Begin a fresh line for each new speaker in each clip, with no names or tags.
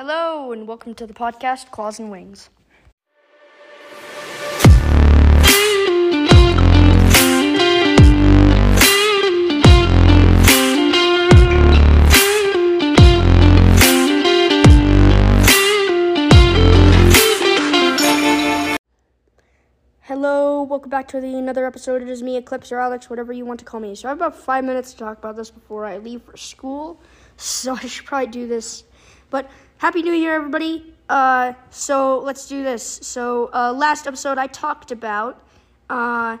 Hello, and welcome to the podcast Claws and Wings. Hello, welcome back to the another episode. It is me, Eclipse or Alex, whatever you want to call me. So I have about five minutes to talk about this before I leave for school. So I should probably do this. But Happy New Year, everybody. Uh, so let's do this. So uh, last episode I talked about. Uh,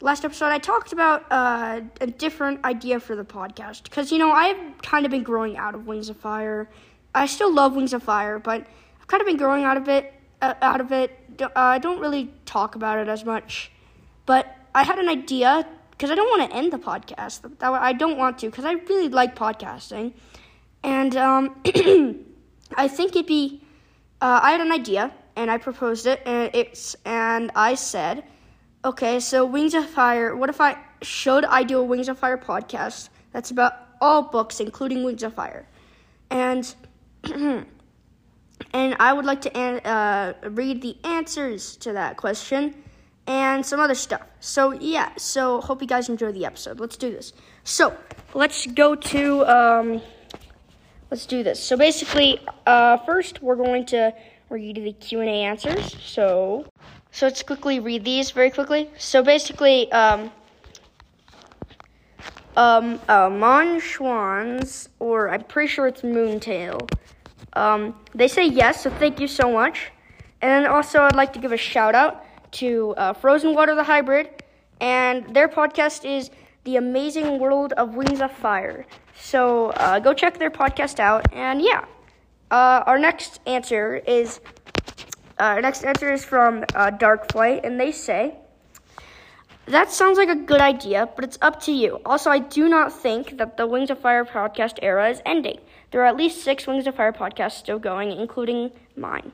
last episode I talked about uh, a different idea for the podcast because you know I've kind of been growing out of Wings of Fire. I still love Wings of Fire, but I've kind of been growing out of it. Uh, out of it, uh, I don't really talk about it as much. But I had an idea because I don't want to end the podcast. That I don't want to because I really like podcasting, and um, I think it'd be. Uh, I had an idea and I proposed it, and it's and I said, okay, so Wings of Fire. What if I should I do a Wings of Fire podcast that's about all books, including Wings of Fire, and. and I would like to uh, read the answers to that question and some other stuff. So yeah, so hope you guys enjoy the episode. Let's do this. So let's go to um, let's do this. So basically, uh, first we're going to read the Q and A answers. So so let's quickly read these very quickly. So basically, um, um, uh, Mon or I'm pretty sure it's Moontail. Um, they say yes, so thank you so much. And also, I'd like to give a shout out to uh, Frozen Water the Hybrid, and their podcast is The Amazing World of Wings of Fire. So uh, go check their podcast out, and yeah. Uh, our next answer is uh, our next answer is from uh, Dark Flight, and they say. That sounds like a good idea, but it's up to you. Also, I do not think that the Wings of Fire podcast era is ending. There are at least six Wings of Fire podcasts still going, including mine.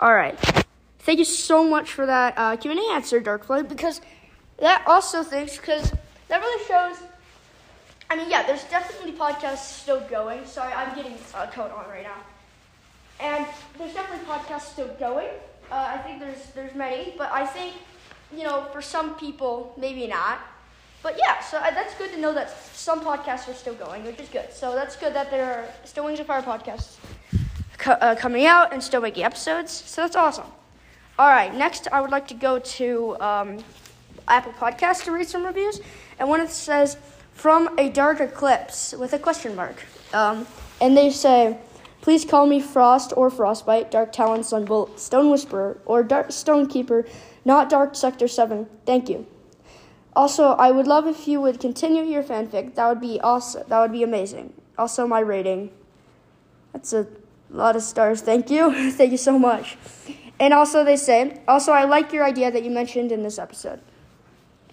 All right. Thank you so much for that uh, Q&A answer, Darkflight, because that also thinks, because that really shows, I mean, yeah, there's definitely podcasts still going. Sorry, I'm getting a coat on right now. And there's definitely podcasts still going. Uh, I think there's there's many, but I think, you know, for some people, maybe not. But yeah, so uh, that's good to know that some podcasts are still going, which is good. So that's good that there are still Wings of Fire podcasts co- uh, coming out and still making episodes. So that's awesome. All right, next I would like to go to um, Apple Podcasts to read some reviews, and one it says from a dark eclipse with a question mark, um, and they say. Please call me Frost or Frostbite, Dark Talon, Sunbolt, Stone Whisperer, or Dark Stonekeeper, not Dark Sector 7. Thank you. Also, I would love if you would continue your fanfic. That would be awesome. That would be amazing. Also, my rating. That's a lot of stars. Thank you. Thank you so much. And also, they say, also, I like your idea that you mentioned in this episode.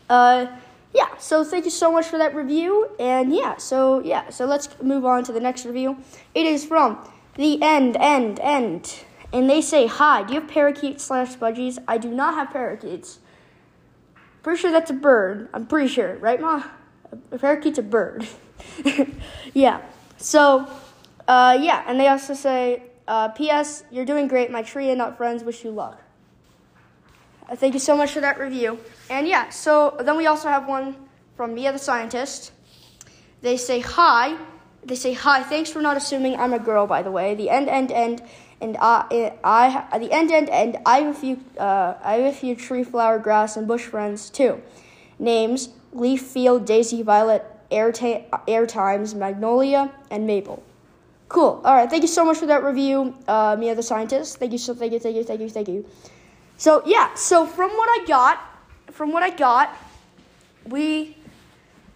Uh, yeah, so thank you so much for that review. And yeah, so yeah, so let's move on to the next review. It is from the end, end, end. And they say, Hi, do you have parakeets slash budgies? I do not have parakeets. Pretty sure that's a bird. I'm pretty sure, right, Ma? A parakeet's a bird. yeah. So, uh, yeah, and they also say, uh, P.S. You're doing great. My tree and nut friends wish you luck. Uh, thank you so much for that review. And yeah, so then we also have one from Mia the Scientist. They say, Hi. They say, Hi, thanks for not assuming I'm a girl, by the way. The end, end, end. And I, I, the end, end, end. I have a few, uh, I have a few tree, flower, grass, and bush friends too. Names: Leaf, Field, Daisy, Violet, Air, ta- Air Times, Magnolia, and Maple. Cool. All right. Thank you so much for that review, uh, Mia the scientist. Thank you so. Thank you. Thank you. Thank you. Thank you. So yeah. So from what I got, from what I got, we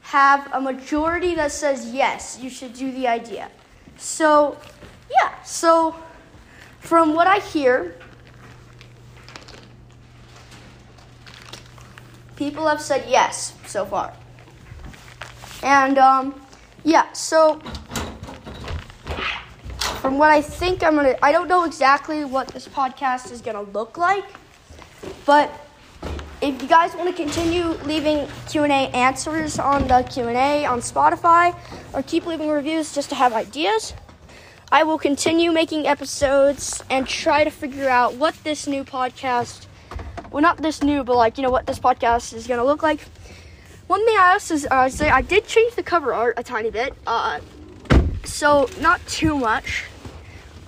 have a majority that says yes, you should do the idea. So yeah. So from what I hear, people have said yes so far. And um, yeah, so from what I think I'm gonna, I don't know exactly what this podcast is gonna look like, but if you guys want to continue leaving Q&A answers on the Q&A on Spotify, or keep leaving reviews just to have ideas, I will continue making episodes and try to figure out what this new podcast, well, not this new, but like, you know, what this podcast is going to look like. One thing I also uh, say, I did change the cover art a tiny bit. Uh, so, not too much.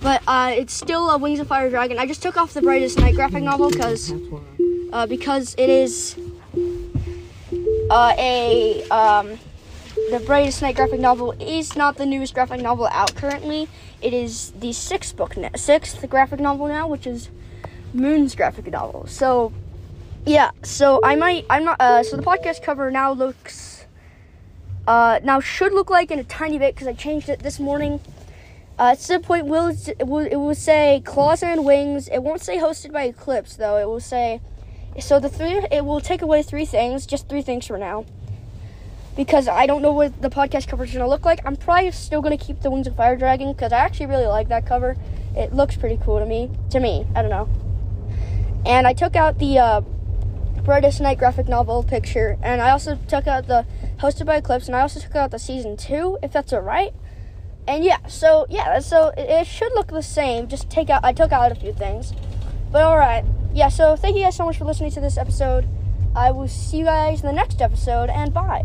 But uh, it's still a Wings of Fire Dragon. I just took off the Brightest Night graphic novel because uh, because it is uh, a um, the Brightest Night graphic novel is not the newest graphic novel out currently. It is the sixth book, now, sixth graphic novel now, which is Moon's graphic novel. So yeah, so I might I'm not uh, so the podcast cover now looks uh, now should look like in a tiny bit because I changed it this morning. Uh, at some point, will it will say claws and wings. It won't say hosted by Eclipse though. It will say so the three. It will take away three things, just three things for now, because I don't know what the podcast cover is gonna look like. I'm probably still gonna keep the Wings of Fire Dragon because I actually really like that cover. It looks pretty cool to me. To me, I don't know. And I took out the uh, Brightest Night graphic novel picture, and I also took out the hosted by Eclipse, and I also took out the season two, if that's alright and yeah, so yeah, so it, it, should look the same. Just take out, I took out a few things, but all right, yeah. So thank you guys so much for listening to this episode. I will see you guys in the next episode, and bye.